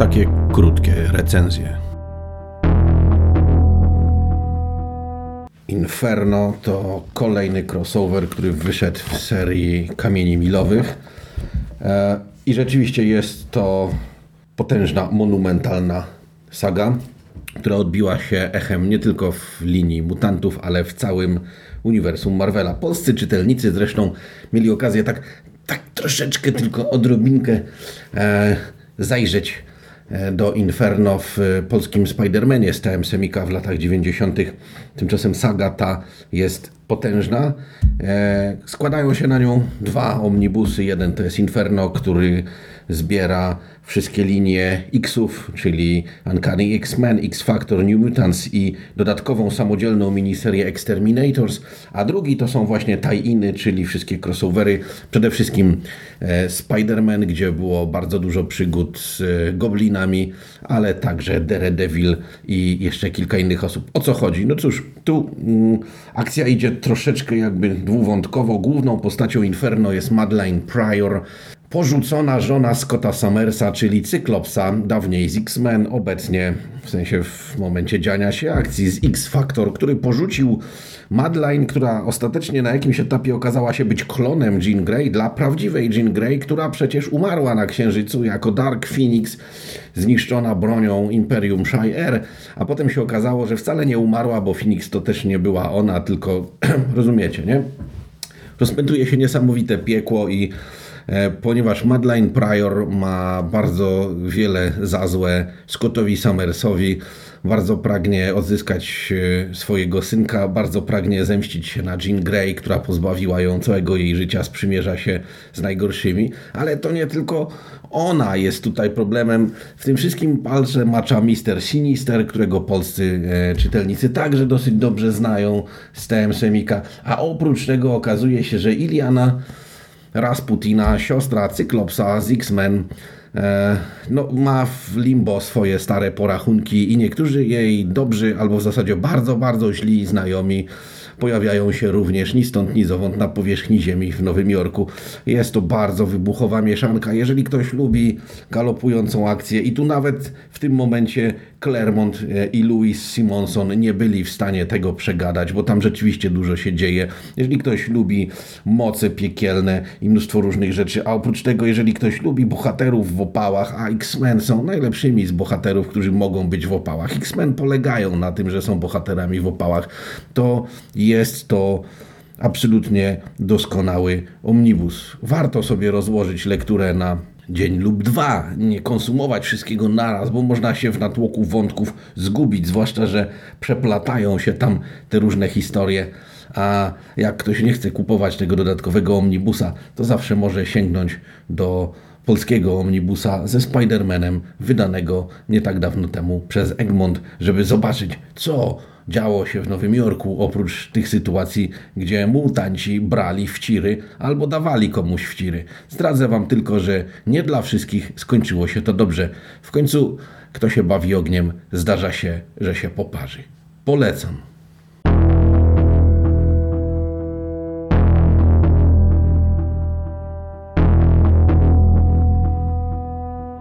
Takie krótkie recenzje. Inferno to kolejny crossover, który wyszedł w serii kamieni milowych. E, I rzeczywiście jest to potężna, monumentalna saga, która odbiła się echem nie tylko w linii mutantów, ale w całym uniwersum Marvela. Polscy czytelnicy zresztą mieli okazję tak, tak troszeczkę, tylko odrobinkę e, zajrzeć do Inferno w polskim Spider-Manie stałem Semika w latach 90. Tymczasem saga ta jest potężna. E, składają się na nią dwa omnibusy. Jeden to jest Inferno, który zbiera wszystkie linie X-ów, czyli Uncanny X-Men, X-Factor, New Mutants i dodatkową samodzielną miniserię Exterminators, a drugi to są właśnie tie-iny, czyli wszystkie crossovery, przede wszystkim e, Spider-Man, gdzie było bardzo dużo przygód z e, Goblinami, ale także Daredevil i jeszcze kilka innych osób. O co chodzi? No cóż, tu mm, akcja idzie troszeczkę jakby dwuwątkowo. Główną postacią Inferno jest Madeline Pryor, porzucona żona Scotta Summersa, czyli Cyklopsa, dawniej z X-Men, obecnie w sensie w momencie dziania się akcji z X-Factor, który porzucił Madeline, która ostatecznie na jakimś etapie okazała się być klonem Jean Grey dla prawdziwej Jean Grey, która przecież umarła na Księżycu jako Dark Phoenix, zniszczona bronią Imperium Shire, a potem się okazało, że wcale nie umarła, bo Phoenix to też nie była ona, tylko rozumiecie, nie? Rozpętuje się niesamowite piekło i ponieważ Madeline Pryor ma bardzo wiele za złe Scottowi Summersowi, bardzo pragnie odzyskać e, swojego synka, bardzo pragnie zemścić się na Jean Grey, która pozbawiła ją całego jej życia, sprzymierza się z najgorszymi, ale to nie tylko ona jest tutaj problemem. W tym wszystkim palce macza Mister Sinister, którego polscy e, czytelnicy także dosyć dobrze znają z TM Semika, a oprócz tego okazuje się, że Iliana Rasputina, siostra Cyklopsa z X-Men, e, no, ma w limbo swoje stare porachunki i niektórzy jej dobrzy albo w zasadzie bardzo, bardzo źli znajomi pojawiają się również ni stąd, ni zowąd na powierzchni ziemi w Nowym Jorku. Jest to bardzo wybuchowa mieszanka. Jeżeli ktoś lubi galopującą akcję i tu nawet w tym momencie Claremont e, i Louis Simonson nie byli w stanie tego przegadać, bo tam rzeczywiście dużo się dzieje. Jeżeli ktoś lubi moce piekielne i mnóstwo różnych rzeczy, a oprócz tego, jeżeli ktoś lubi bohaterów w opałach, a X-Men są najlepszymi z bohaterów, którzy mogą być w opałach. X-Men polegają na tym, że są bohaterami w opałach. To jest to absolutnie doskonały omnibus. Warto sobie rozłożyć lekturę na dzień lub dwa, nie konsumować wszystkiego naraz, bo można się w natłoku wątków zgubić, zwłaszcza, że przeplatają się tam te różne historie. A jak ktoś nie chce kupować tego dodatkowego omnibusa, to zawsze może sięgnąć do polskiego omnibusa ze Spider-Manem, wydanego nie tak dawno temu przez Egmont, żeby zobaczyć, co działo się w Nowym Jorku, oprócz tych sytuacji, gdzie mutanci brali wciry albo dawali komuś wciry. Zdradzę wam tylko, że nie dla wszystkich skończyło się to dobrze. W końcu, kto się bawi ogniem, zdarza się, że się poparzy. Polecam.